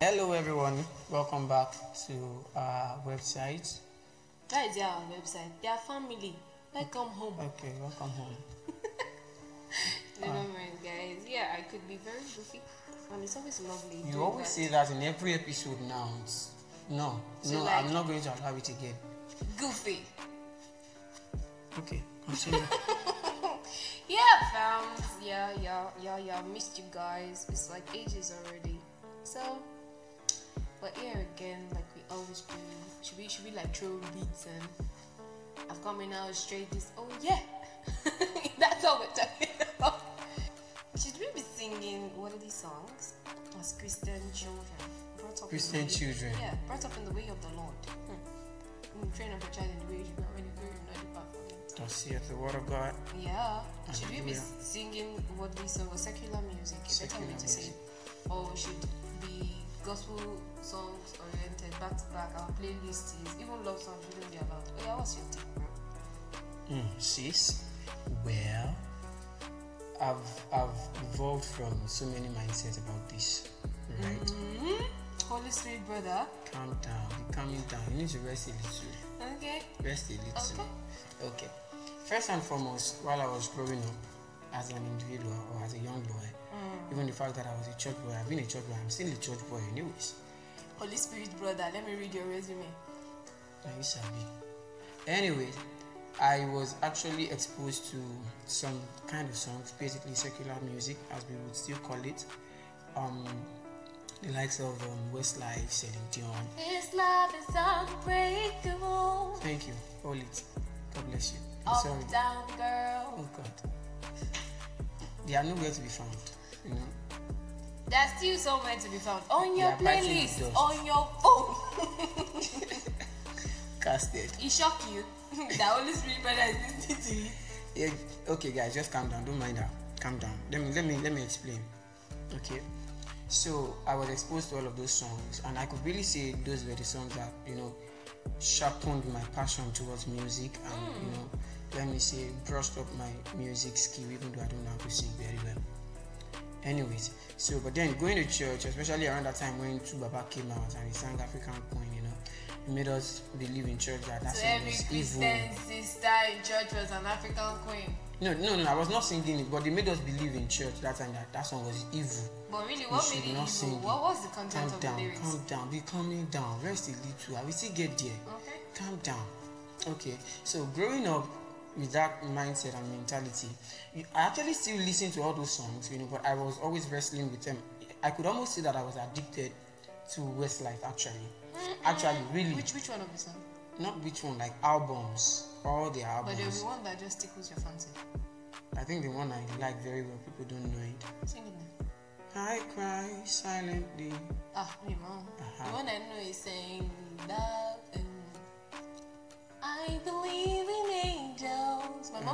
Hello, everyone. Welcome back to our website. That is their website. Their family. Welcome home. Okay, welcome home. Never mind, guys. Yeah, I could be very goofy, and it's always lovely. You always that. say that in every episode now. It's, no, So, no, like- I'm not going to allow it again. goofy. Okay, continue. Yeah, fams. Yeah, yeah, yeah, yeah. I missed you guys. It's like ages already. So, but here again, like we always do. Should we should we like throw beats and I've come in now straight this. Oh yeah, that's all we're talking about. Should we be singing one of these songs as Christian children? Brought up in the Christian way- children. Yeah, brought up in the way of the Lord. Hmm. Mm, Train up a child in the way you know when you grow, you know the path for him. Thus saith the word of God. Yeah. Should we be singing what we or secular music? A better way Secular to say. Or should be gospel songs oriented back to back. Our playlist is even love songs shouldn't be allowed. Oh yeah, what's your take, bro? Mm, sis, well, I've I've evolved from so many mindsets about this. Right? Mm-hmm. Holy Spirit, brother. Calm down. Be calming down. You need to rest a little. Okay. Rest a little. Okay. Okay. First and foremost, while I was growing up as an individual or as a young boy. Even the fact that I was a church boy, I've been a church boy, I'm still a church boy anyways. Holy Spirit, brother. Let me read your resume. Now you sabi. Anyways, I was actually exposed to some kind of songs, basically secular music, as we would still call it. Um, the likes of um, Westlife, Celine Dion. This love is unbreakable. Thank you. Hold it. God bless you. I'm Up, sorry. down, girl. Oh God. They are nowhere to be found. That's still somewhere to be found on your Yeah, playlist, on your phone. Casted. It shock you that Holy Spirit brother is listening to you. Yeah, okay, guys, just calm down. Don't mind that. Calm down. Let me let me let me explain. Okay. So I was exposed to all of those songs, and I could really say those were the songs that you know sharpened my passion towards music, and you hmm. know, let me say brushed up my music skill, even though I don't know how to sing very well. Anyways, so but then going to church, especially around that time when Baba came out and he sang African Queen, you know, it made us believe in church that that So every was Christian evil. sister in church was an African queen. No, no, no, I was not singing it, but they made us believe in church that time that that song was evil. But really, We what should made it not evil? sing What was the content Calm of down, the lyrics? calm down, be calming down, rest a little. I will still get there. Okay. Calm down. Okay, so growing up with that mindset and mentality, you- I actually still listen to all those songs, you know, but I was always wrestling with them. I could almost say that I was addicted to Westlife actually. Actually, really, Which which one of the songs? not which one, like albums, all the albums. But be one that just tickles your fancy. I think the one I like very well, people don't know it. Sing it now. I cry silently. Ah, me mom. Uh-huh. The one I know is saying that.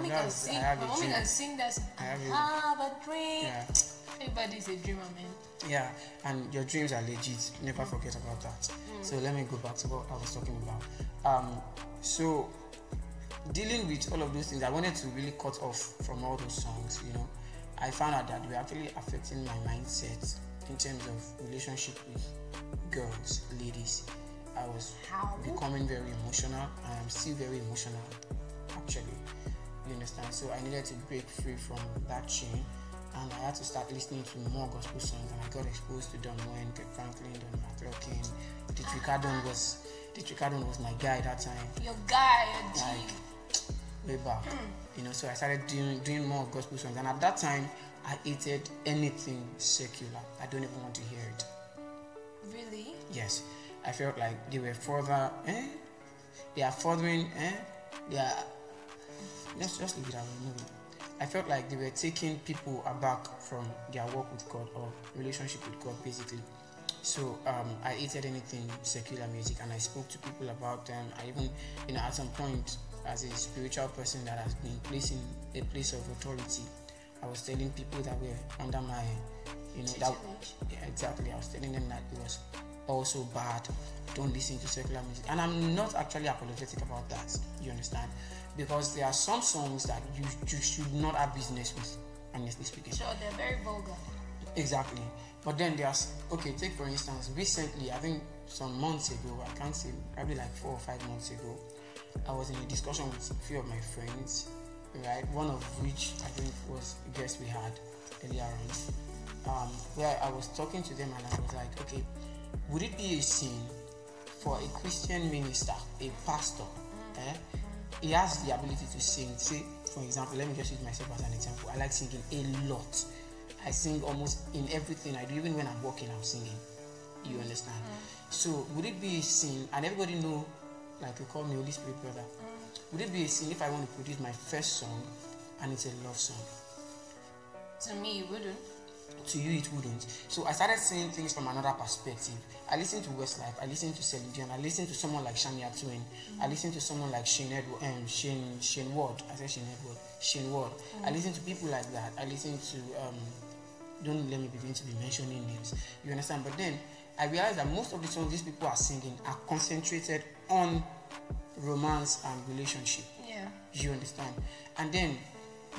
Mommy can I sing. have My a mommy dream. can sing that. I have have, a- dream. Yeah. Everybody's a dreamer, man. Yeah, and your dreams are legit. Never forget about that. So let me go back to what I was talking about. Um, so dealing with all of those things, I wanted to really cut off from all those songs. You know, I found out that they were actually affecting my mindset in terms of relationship with girls, ladies. I was How? becoming very emotional. I am still very emotional, actually. You understand? So I needed to break free from that chain, and I had to start listening to more gospel songs. And I got exposed to Don Moen, Kirk Franklin, Donnie McClurkin. Deitrick Haddon was Deitrick Haddon was my guy that time, Your guy, your like way back. You know, so I started doing doing more gospel songs, and at that time, I hated anything secular. I don't even want to hear it. Really? Yes, I felt like they were further, eh? They are furthering, eh? They are. Let's just leave it at movie. I felt like they were taking people aback from their work with God or relationship with God, basically. So um, I hated anything secular music, and I spoke to people about them. I even, you know, at some point, as a spiritual person that has been placing a place of authority, I was telling people that were under my, you know, that yeah, exactly. I was telling them that it was also bad. Don't listen to secular music. And I'm not actually apologetic about that. You understand? Because there are some songs that you, you should not have business with, honestly speaking. Sure, they're very vulgar. Exactly. But then there's okay, take for instance, recently, I think some months ago, I can't say probably like four or five months ago, I was in a discussion with a few of my friends, right? One of which I think was a guest we had earlier on, um, where I was talking to them and I was like, okay, would it be a sin for a Christian minister, a pastor, eh? He has the ability to sing. Say, for example, let me just use myself as an example. I like singing a lot. I sing almost in everything I do, even when I'm walking, I'm singing. You understand? Mm. So would it be a sin? And everybody know, like you call me Holy Spirit brother. Mm. Would it be a sin if I want to produce my first song and it's a love song? To me, you wouldn't. To you, it wouldn't. So I started seeing things from another perspective. I listened to Westlife. I listened to Celine. I listened to someone like Shania Twain. I listened to someone like Shane Edward, um, Shane Shane Ward. I said Shane Edward. Shane Ward. I listened to people like that. I listened to um, don't let me begin to be mentioning names. You understand? But then I realized that most of the songs these people are singing are concentrated on romance and relationship. Yeah. You understand? And then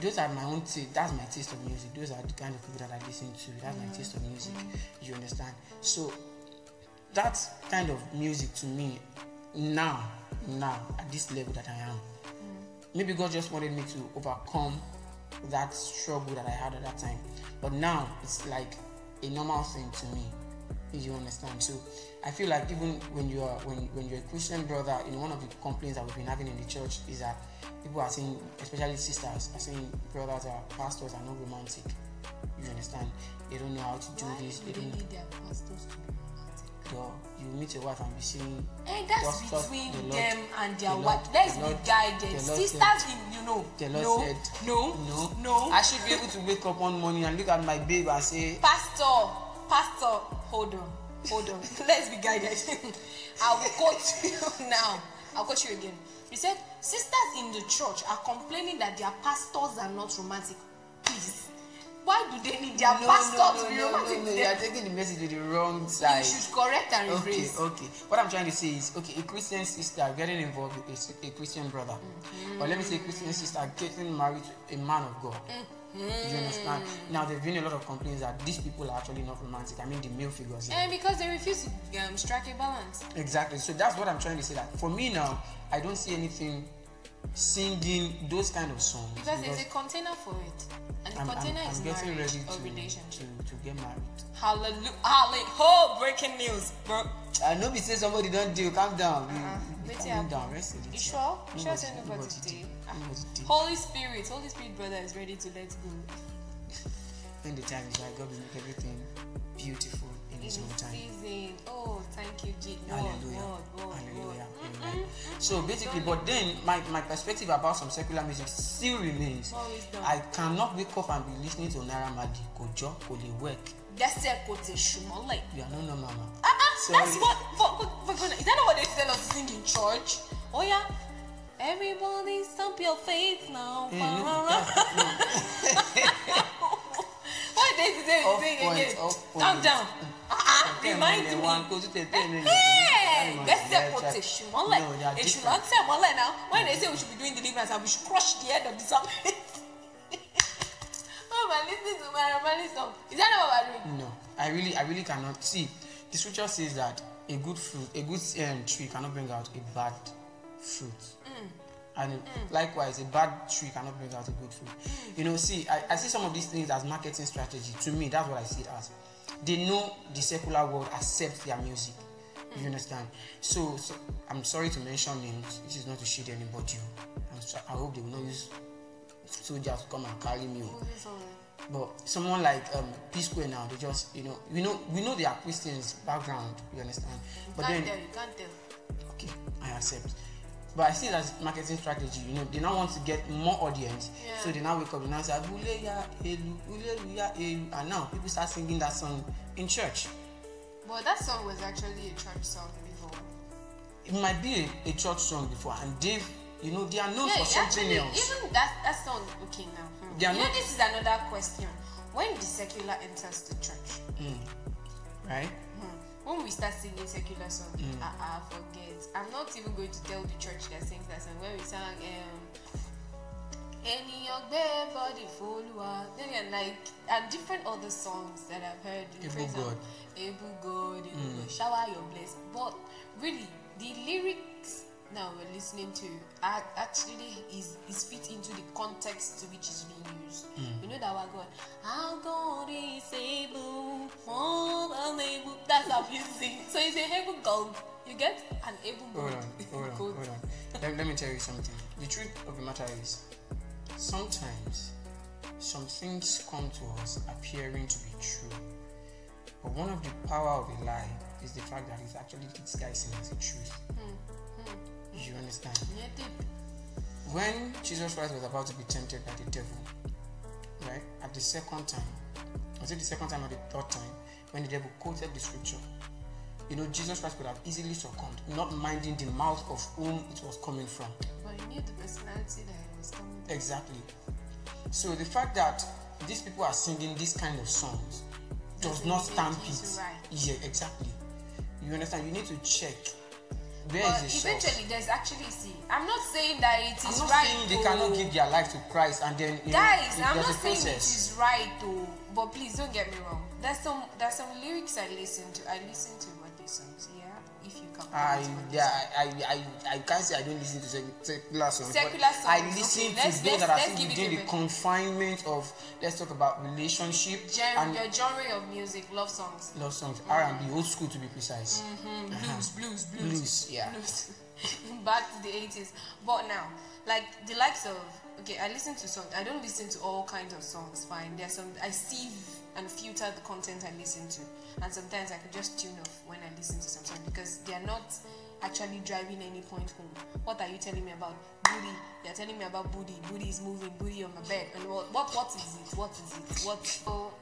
those are my own taste. That's my taste of music. Those are the kind of people that I listen to. That's my taste of music. You understand? So that kind of music to me now, now at this level that I am, maybe God just wanted me to overcome that struggle that I had at that time. But now it's like a normal thing to me. You understand? So I feel like even when you are when when you're a Christian brother, know, one of the complaints that we've been having in the church is that people are saying, especially sisters, are saying brothers or pastors are not romantic. You understand? They don't know how to do Why this. They do don't need their pastors to be romantic? Girl, you meet your wife and be saying Hey, eh, that's Just- just between the Lord- them and their the wife. Let's the be guided. Sisters, in, you know. the Lord no, said, no, no, no. I should be able to wake up one morning and look at my babe and say, Pastor, pastor, hold on, hold on. Let's be guided. I will quote you now. I'll quote you again. He said, sisters in the church are complaining that their pastors are not romantic. Please, why do they need their no, pastor no, to no, be no, romantic? no, no, to you are taking the message to the wrong You side. should correct and Okay, rephrase. okay. What I'm trying to say is, okay, a Christian sister getting involved with a, a Christian brother, Mm-hmm. or let me say, a Christian sister getting married to a man of God. Mm-hmm. You understand? Now there've been a lot of complaints that these people are actually not romantic. I mean, the male figures. here. And because they refuse to um, strike a balance. Exactly. So that's what I'm trying to say. That for me now, I don't see anything singing those kind of songs Because there's a container for it. And the I'm, I'm, container I'm is getting marriage ready to, relationship. to to get married. Hallelujah. Hallelujah. Oh, breaking news, bro. I know be say somebody don't deal. Calm down. Uh-uh. calm down. Rest a. You sure? You sure say nobody nobody dey? dey. Nobody dey. Holy Spirit, Holy Spirit brother is ready to let go. When the time is right, God will make everything beautiful in In time. season. Oh, thank you, Jesus. Hallelujah. Lord, Lord, Hallelujah. Lord. Amen. So basically, but then my, my perspective about some secular music still remains. I cannot wake up and be listening to Naira Marley, Kojo, Kole work. Kò tẹ̀ ṣùmọ́lẹ̀. You are no normal man. Ah, ah, that's what, for, for, for is that not what they tell us to sing in church? Oh yeah. Everybody stamp your face now. Eh, no, no. what they say sing again? Calm down. Remind me. Hey, ten, dẹ́sẹ̀ ten, kò ten. tẹ̀ ṣùmọ́lẹ̀. No, they Èṣù different. tẹ̀ mọ́lẹ̀ now. When they say we should be doing deliverance and we should crush the head of the serpent. Oh, man, listening to my song. Is that not what we're doing? No, I really, I really cannot see. The scripture says that a good fruit, a good um, tree cannot bring out a bad fruit, mm. and mm. likewise, a bad tree cannot bring out a good fruit. Mm. You know, see, I, I see some of these things as marketing strategy. To me, that's what I see it as. They know the secular world accepts their music. You understand? So, so I'm sorry to mention names. This is not to shade anybody. So, I hope they will not use soldiers to come and carry me. But someone like um, P Square now, they just you know we know we know they are Christians background. You understand? But can't then tell, you can't tell. okay, I accept. But I see as marketing strategy. You know, they now want to get more audience, Yeah. so they now wake up and now say "Abule ya elu, ule ya elu," and now people start singing that song in church. But that song was actually a church song before. It might be a, a church song before, and Dave, you know, they are known Yeah, for something actually, else. even that that song. Okay, now. hmm. You know, not- this is another question. When the secular enters the church, right? When we start singing secular songs, Mm. ah, forget. I'm not even going to tell the church that sings that song. When we sang, um, Ènìyàn gbé body f'Olúwa. Then you're like, and different other songs that I've heard. in Able God. Able God, able Mm. God, shower your blessing. But really, the lyrics now we're listening to actually is is fit into the context to which is being used. Mm. You know that our God, our God is able, more than able. That's how we sing. So it's a able God. You get an able Hold on, hold on, God. hold on. Let, let me tell you something. The truth of the matter is, sometimes some things come to us appearing to be true. But one of the power of a lie is the fact that it's actually disguising as a truth. You understand? When Jesus Christ was about to be tempted by the devil, right, at the second time, was it the second time or the third time, when the devil quoted the scripture, you know, Jesus Christ could have easily succumbed, not minding the mouth of whom it was coming from. But he knew the personality that it was coming. from. Exactly. So the fact that these people are singing this kind of songs does Doesn't stamp it it. right. Yeah, exactly. You understand? You need to check where is But eventually, there's actually see. I'm not saying that it is I'm not right. saying they cannot give their life to Christ and then you Guys, know, I'm not saying it process. is right though. But please don't get me wrong. There's some there's some lyrics I listen to. I listen to birthday songs. Yeah, if you can. I relate to birthday yeah I, I I can't say I don't listen to secular songs. Secular songs, I listen okay. to Let's- those that are still within the confinement of let's talk about relationship Gen- and your genre of music, love songs. love songs, R and B, old school to be precise. Mm, Uh-huh. blues, blues, blues, Blues, yeah. blues. Back to the 80s. But now, like the likes of okay, I listen to songs. I don't listen to all kinds of songs. Fine, there's some I sieve and filter the content I listen to, and sometimes I could just tune off when I listen to some songs because they are not actually driving any point home. What are you telling me about booty? You're telling me about booty. Booty is moving. Booty on my bed. And what? What? What is it? What is it? What? So,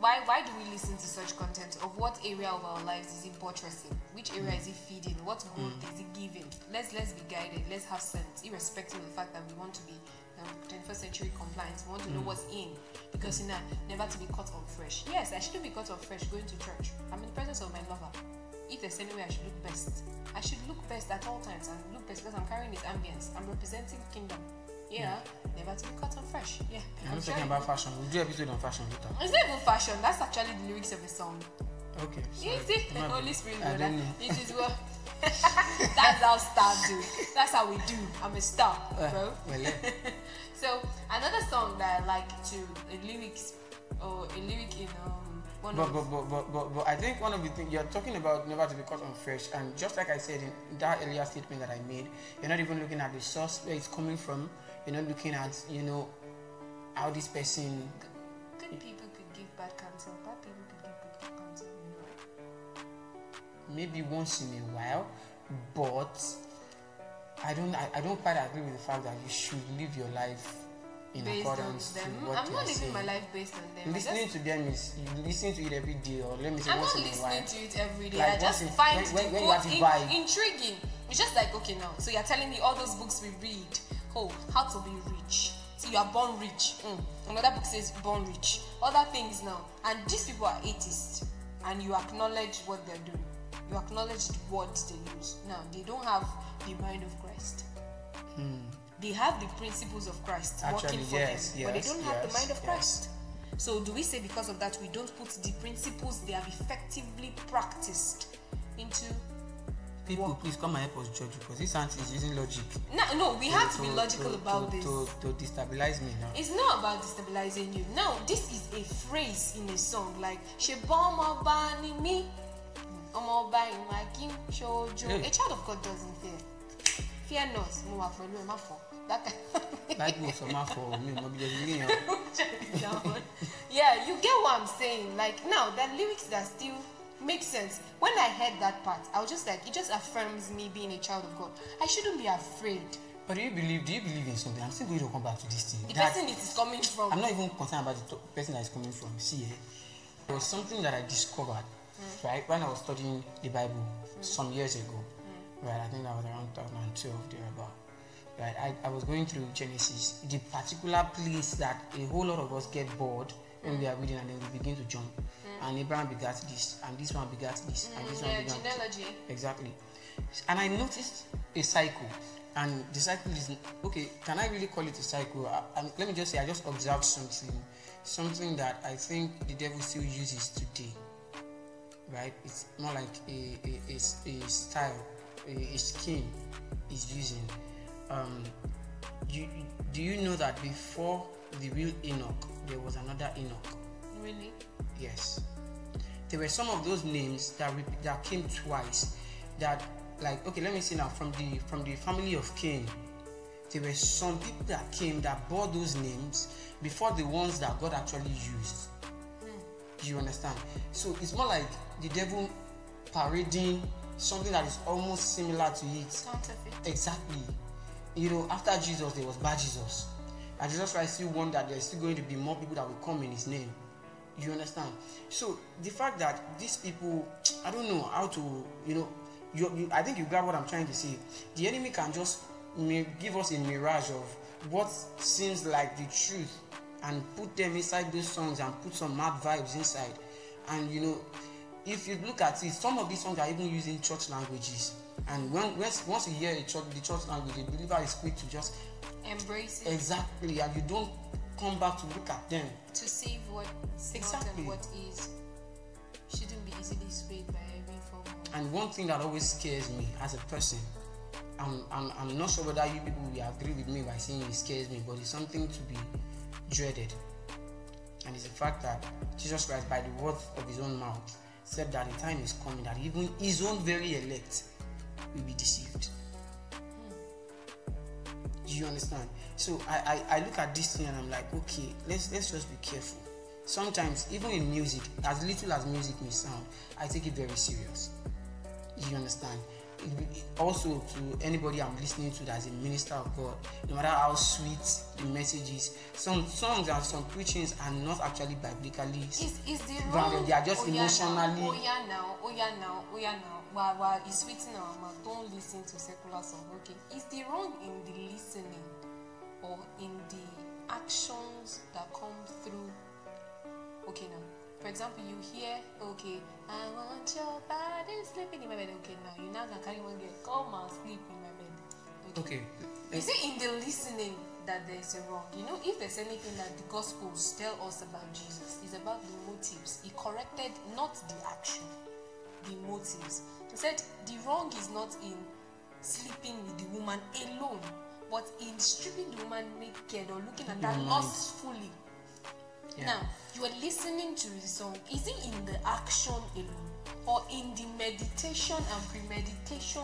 why why do we listen to such content of what area of our lives is it buttressing which area is it feeding what growth mm. is it giving let's let's be guided let's have sense irrespective of the fact that we want to be um, 21st century compliance. we want to know what's in because you know never to be caught on fresh yes i shouldn't be caught on fresh going to church i'm in the presence of my lover if there's any way i should look best i should look best at all times and look best because i'm carrying his ambience i'm representing the kingdom yeah never to be caught on fresh yeah I'm talking about fashion. We'll do episode on fashion later. it's not even fashion. That's actually the lyrics of a song. Okay. You sorry. see, I'm not Holy Spirit, I don't know. It is what. That's how stars do. That's how we do. I'm a star, Uh, bro. well, eh, So another song that I like to the lyrics or a lyric in um one but, of but, but, but, but, but I think one of the things you're talking about never to be caught on fresh, and just like I said in that earlier statement that I made, you're not even looking at the source where it's coming from. You're not looking at you know how this person. good people could give bad counsel, maybe once in a while, but I don't I, I don't quite agree with the fact that you should live your life in Based accordance to them, what I'm not living saying. my life based on them. Listening just, to them is you listen to it every day, or let me say I'm once not in a listening while. to it every day. Like, I just in- find when- when- when you quote have in- vibe. intriguing. It's just like okay now, so you're telling me all those books we read. Oh, how to be rich. So you are born rich. Mm. Another book says born rich. Other things now, and these people are atheists, and you acknowledge what they're doing. You acknowledge the words they use. Now they don't have the mind of Christ. They have the principles of Christ Hmm. Actually, working for yes, them, but they don't have the mind of yes. Christ. So do we say because of that we don't put the principles they have effectively practiced into People, What? please come and help us judge because this auntie is using logic. no no we have to to- be logical to- about to, this. To, to destabilize me now. It's not about destabilizing you. Now this is a phrase in a song like Ṣe bọ́mọ bá ní mí ọmọ ọba ìwà kí n ṣojo. A child of God doesn't fear. Fear not, mo wà pẹ̀lú ẹ̀ má fọ́. That kind Like me, some for me, maybe just you know. yeah, you get what I'm saying. Like now, the lyrics that still make sense. When I heard that part, I was just like, it just affirms me being a child of God. I shouldn't be afraid. But do you believe? Do you believe in something? I'm still going to come back to this thing. The That- person it is coming from. I'm not even concerned about the person that is coming from. See, eh, there was something that I discovered, Mm. right, when I was studying the Bible mm. some years ago. Mm. Right, I think that was around 2012, thereabout. Right, I, I was going through Genesis, the particular place that a whole lot of us get bored when we are reading and then we begin to jump. And Abraham begat this, and this one begat this, and this one yeah, begat genealogy. Exactly. And I noticed a cycle. And the cycle is okay. Can I really call it a cycle? I, I, let me just say, I just observed something, something that I think the devil still uses today. Right? It's more like a a, a, a style, a, a scheme is using. Um, you, do you know that before the real Enoch, there was another Enoch? Really? Yes. There were some of those names that rep- that came twice. That like okay, let me see now from the from the family of Cain. There were some people that came that bore those names before the ones that God actually used. Do you understand? So it's more like the devil parading something that is almost similar to it. Counterfeit. Exactly. You know, after Jesus, there was bad Jesus. And Jesus Christ still warned that there's still going to be more people that will come in his name. You understand? So the fact that these people, I don't know how to, you know, you, you I think you got what I'm trying to say. The enemy can just give us a mirage of what seems like the truth and put them inside those songs and put some mad vibes inside. And you know, if you look at it, some of these songs are even using church languages. And when once, once you hear a church, the church language, the believer is quick to just Embrace it exactly, and you don't come back to look at them. to save what Exactly. what is. Shouldn't be easily swayed by every form And one thing that always scares me as a person, I'm, I'm, I'm not sure whether you people will agree with me by saying it scares me, but it's something to be dreaded. And it's the fact that Jesus Christ, by the words of his own mouth, said that the time is coming that even his own very elect will be deceived. Do you understand? So I, I, I look at this thing and I'm like, okay, let's let's just be careful. Sometimes, even in music, as little as music may sound, I take it very serious. You understand? Also, to anybody I'm listening to that's a minister of God, no matter how sweet the message is, some songs and some preachings are not actually biblically. Is is the Grounded, wrong? they are just oh, yeah, emotionally- Now, oh yeah now, oh yeah now, oh yeah now. While while it's sweetening our mouth, don't listen to secular song. Okay, is the wrong in the listening or in the actions that come through? Okay now, for example, you hear okay, I want your body sleeping in my bed. Okay now, you now can carry one girl, come and sleep in my bed. Okay. Is it in the listening that there is a wrong? You know, if there's anything that the Gospels tell us about Jesus, it's about the motives. He corrected not the action, the motives. He said the wrong is not in sleeping with the woman alone, but in stripping the woman naked or looking at mind. lustfully. Yeah. Now, you are listening to the song. Is it in the action alone or in the meditation and premeditation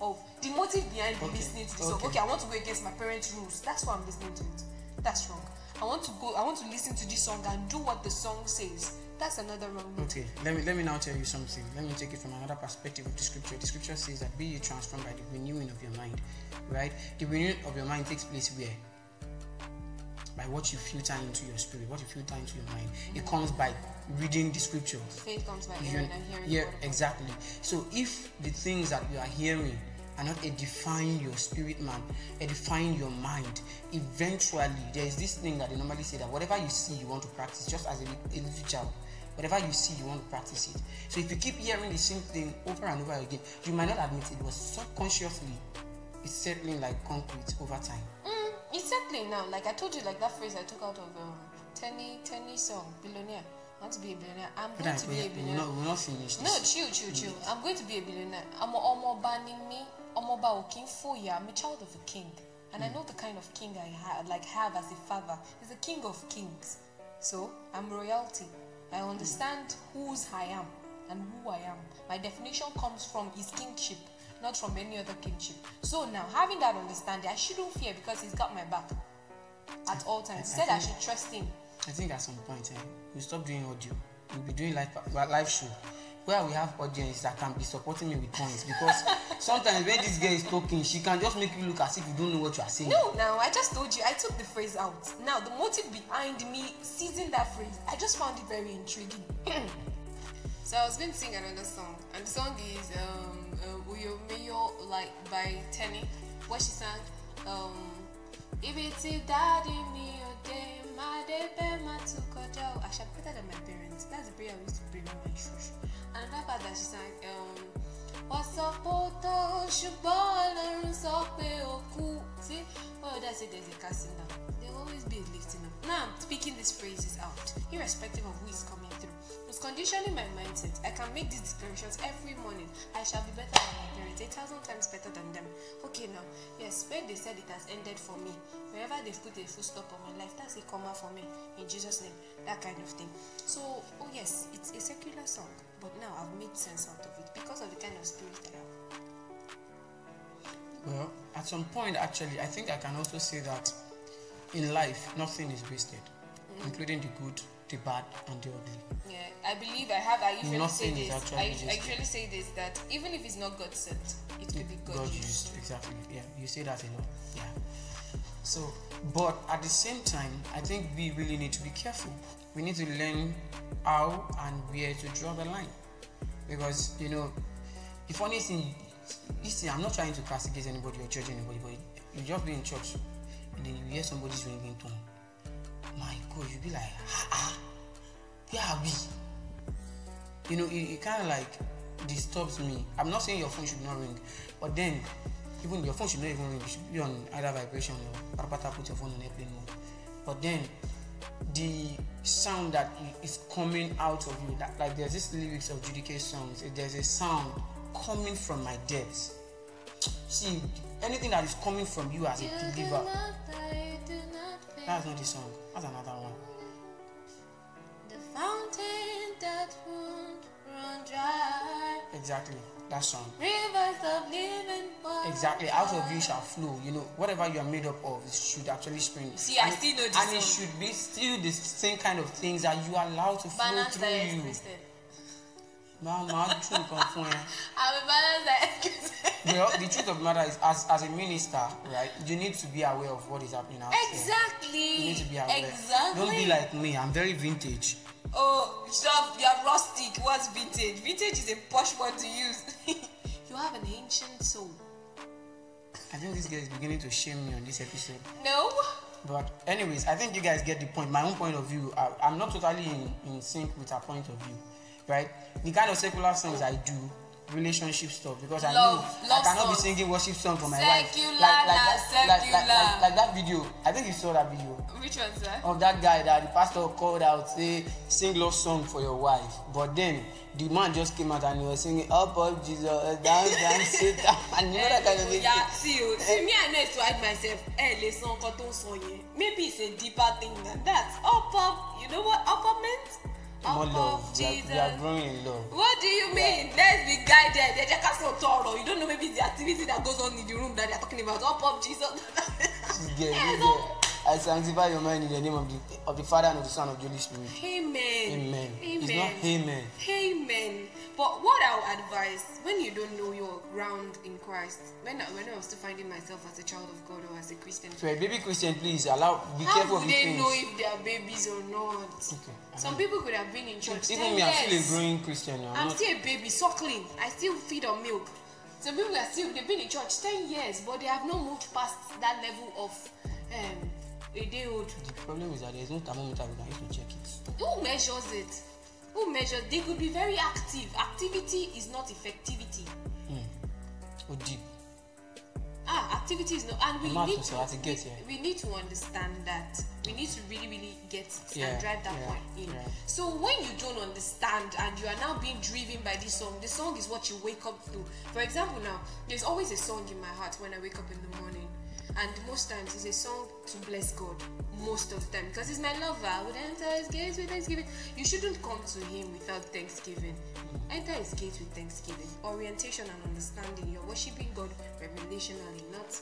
of the motive behind the Okay, listening to the song? okay. Okay, I want to go against my parents' rules. That's why I'm listening to it. That's wrong. I want to go, I want to listen to this song and do what the song says. That's another wrong motive. Okay, let me let me now tell you something. Let me take it from another perspective of the scripture. The scripture says that be ye transformed by the renewing of your mind. Right? The renewing of your mind takes place where? By what you filter into your spirit, what you filter into your mind. It comes by reading the scriptures. Faith comes by hearing and hearing. yeah, exactly. So if the things that you are hearing are not edifying your spirit man, edifying your mind, eventually there is this thing that they normally say that whatever you see you want to practice, just as a, a little child. Whatever you see, you want to practice it. So if you keep hearing the same thing over and over again, you might not admit it, but subconsciously, it's settling like concrete over time. Mm, settling now. Like I told you, like that phrase I took out of um, Teni Teni song, billionaire. I want to be a billionaire. I'm going I, to be a we're, billionaire. not, we're not finished. No, chill, chill, chill. Mm. I'm going to be a billionaire. I'm a ọmọọba ni mí. Ọmọọba kí ń fòyà. I'm a child of a king. And I mm. know the kind of king I ha- like have as a father. He's the king of kings. So I'm royalty. I mm. understand whose I am and who I am. My definition comes from his kingship, not from any other kingship. So now, having that understanding, I shouldn't fear because he's got my back at all times. He said I should trust him. I think at some point eh, we'll stop doing audio. We'll be doing live live show where we have audience that can be supporting me with points because sometimes when this girl is talking, she can just make you look as if you don't know what you are saying. No, now I just told you I took the phrase out. Now the motive behind me seizing that phrase, I just found it very intriguing. so I was going to sing another song, and the song is um uh, Uyo like by Teni. What she sang, um, Ibi ti daddy o de ma My day bear my o. I shall be better than my parents. That's the prayer I used to pray when my church. And another part that she sang, um, ṣùgbọ́n ọlọ́run sọ pé ó kú. See, why would I say there's a casting down? There will always be a lifting up. Now I'm speaking these phrases out, irrespective of who is coming through. It's conditioning my mindset. I can make these declarations every morning. I shall be better than my parents, a thousand times better than them. Okay, now, yes, when they said it has ended for me, wherever they've put a full stop on my life, that's a comma for me. In Jesus' name, that kind of thing. So, oh yes, it's a secular song, but now I've made sense out of it because of the kind of spirit I have. Well, at some point, actually, I think I can also say that in life, nothing is wasted, mm-hmm. including the good, the bad, and the ugly. Yeah, I believe I have. I usually Nothing say this. I, usu- I usually say this that even if it's not God sent, it could be God, God used. used, exactly. Yeah, you say that a lot. Yeah. So, but at the same time, I think we really need to be careful. We need to learn how and where to draw the line. Because, you know, the funny thing, you see, I'm not trying to castigate anybody or judge anybody, but you just be in church and then you hear somebody's ringing tone. My God, you be like, ah, ah, where are we? you know, it, it kind of like disturbs me. I'm not saying your phone should not ring, but then even your phone should not even ring. It should be on either vibration or put your phone on airplane mode. But then the sound that is coming out of you, that like there's this lyrics of Judikay songs. There's a sound coming from my depths. See, anything that is coming from you as a You do believer, not die, do not fail. that's not the song. That's another one. The fountain that won't run dry. Exactly, that song. Rivers of living water. Exactly, out of you shall flow. You know, whatever you are made up of it should actually spring. See, I And- still know this And it should be still the same kind of things that you are allowed to flow through you. Màá máa tún nǹkan fún ẹ. I'm a balance diet Christian. Well, the truth of the matter is, as, as a minister, right, you need to be aware of what is happening out there. Exactly. You need to be aware. Exactly. Don't be like me. I'm very vintage. Oh, stop! You're rustic. What's vintage? Vintage is a posh word to use. you have an ancient soul. I think this guy is beginning to shame me on this episode. No. But anyways, I think you guys get the point. My own point of view, I, I'm not totally in, in sync with her point of view, right? The kind of secular songs I do, relationship stuff, because I Love, know love I cannot songs. be singing worship song for my wife. Secular, like, like, la, that, like, like, like, like that video. I think you saw that video Which one, sir? of that guy that the pastor called out, say, sing love song for your wife. But then the man just came out and he was singing, up, up, Jesus, down, down, sit down. And you know that kind of thing. Yeah, see you. See me, I know to hide myself. Eh, on song yẹn. Maybe it's a deeper thing than that. Up, up. You know what up, up meant? More love. We are, we are growing in love. What do you mean? Let's be guided. They just can't tọrọ. You don't know maybe the activity that goes on in the room that they're talking about. Up, up, Jesus. Yeah, this so- girl. I sanctify your mind in the name of the of the Father and of the Son of the Holy Spirit. Amen. Amen. Amen. It's not amen. Amen. But what I would advise when you don't know your ground in Christ, when I, when I was still finding myself as a child of God or as a Christian, So a baby Christian, please allow be how careful do of the they things. know if they are babies or not? Okay. Some people could have been in church Even 10 me, I'm still a growing Christian. I'm, I'm not. still a baby, suckling. I still feed on milk. Some people are still they've been in church 10 years, but they have not moved past that level of um, a day old. The problem is that there's no thermometer we can use to check it. Who measures it? Who measures? They could be very active. Activity is not effectivity. Oh, deep. Ah, activity is not, and we I'm need to. I get we, here. we need to understand that. We need to really, really get it Yeah, and drive that yeah, point in. yeah. So when you don't understand and you are now being driven by this song, the song is what you wake up to. For example, now there's always a song in my heart when I wake up in the morning, and most times it's a song to bless God. Most of the time, because He's my lover. I would enter His gates with thanksgiving. You shouldn't come to Him without thanksgiving. Enter His gates with thanksgiving, orientation and understanding. You're worshiping God revelationally, not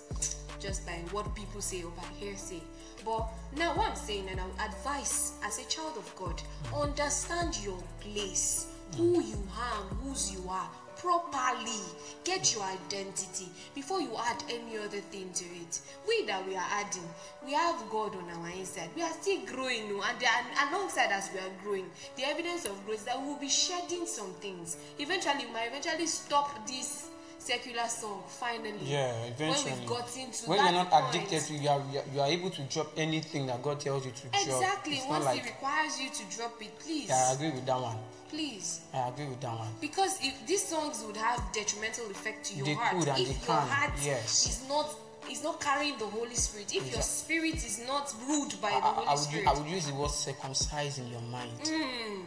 just by what people say or by hearsay. But now, what I'm saying, and I would advise as a child of God, understand your place, who you are, whose you are properly. Get your identity before you add any other thing to it. We that we are adding, we have God on our inside. We are still growing, no? and, and alongside as we are growing, the evidence of growth that we will be shedding some things. Eventually, we might eventually stop this secular song finally. Yeah, eventually. When we've gotten to when that you're not point. addicted to, you are, you are- able to drop anything that God tells you to drop. Exactly. Once not He requires you to drop it, please, Yeah, I agree with that one. Please. I agree with that one. Because if these songs would have detrimental effect to your They heart, could and if your can, heart yes. is not is not carrying the Holy Spirit, if your spirit is not ruled by I, the Holy I would, Spirit, I would use the word circumcise in your mind. Mm.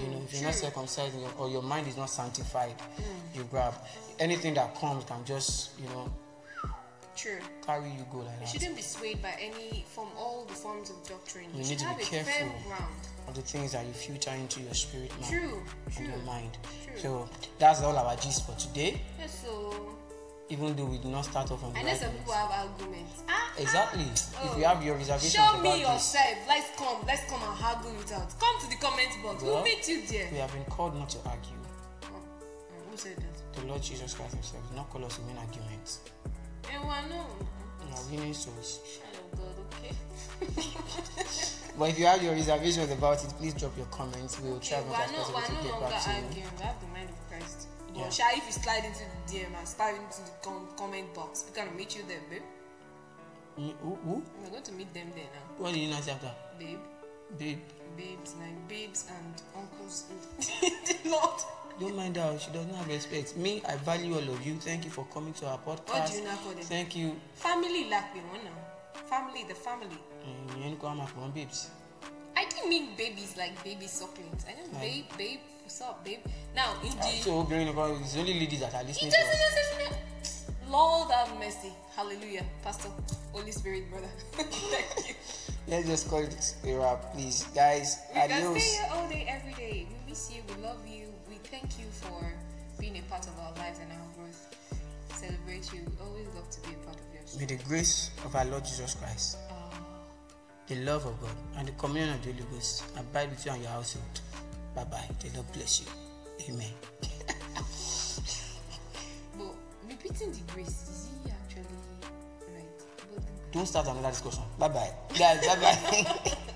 you know, if you're not circumcised your, or your mind is not sanctified, Mm. you grab anything that comes can just you know true. carry you go like You that. shouldn't be swayed by any from all the forms of doctrine. You You, need should to be have a firm careful. Of the things that you filter into your spirit man True, and true. your mind. True. So that's all our gist for today. Yes, so Even though we did not start off on the I know some people have arguments. Ah, Exactly. If Oh. you have your reservations Show me this, yourself. Let's come. Let's come and haggle it out. Come to the comment box. Well, we'll meet you there. we have been called not to argue. Oh, oh, who said that? The Lord Jesus Christ Himself did not call us to win arguments. Eh, well, no. We are winning souls. Child of God, okay. But if you have your reservations about it, please drop your comments. We will try Okay, as we're much as no, possible we're to get back to you. arguing. We have the mind of Christ. But Yeah. shy, if you slide into the DM and slide into the com- comment box, we can meet you there, babe. Mm, Who? who? We're going to meet them there now, What did you not say after? babe. Babe, Babes, like babes and uncles. the Lord. don't mind her. She does not have respect. Me, I value all of you. Thank you for coming to our What podcast. do you now call them? Thank you. Family, like we want now. Family, the family. You ain't come out babes. I didn't mean babies like baby sucklings. I Right. babe, babe, what's up, babe? Now, in the. so, Obìnrin nìkan, it's only ladies that are It listening to us. Lord have mercy. Hallelujah. Pastor, Holy Spirit, brother. Thank you. Let's just call it a wrap, please. Guys, We can adios. stay here all day, every day. We miss you. We love you. We thank you for being a part of our lives and our growth. Celebrate you. We always love to be a part of yours. May the grace of our Lord Jesus Christ, Uh, the love of God, and the communion of the Holy Ghost abide with you and your household. Bye bye. The Lord bless you. Amen. but repeating the grace, is he actually right? Don't start another discussion. Bye bye. Guys, bye bye.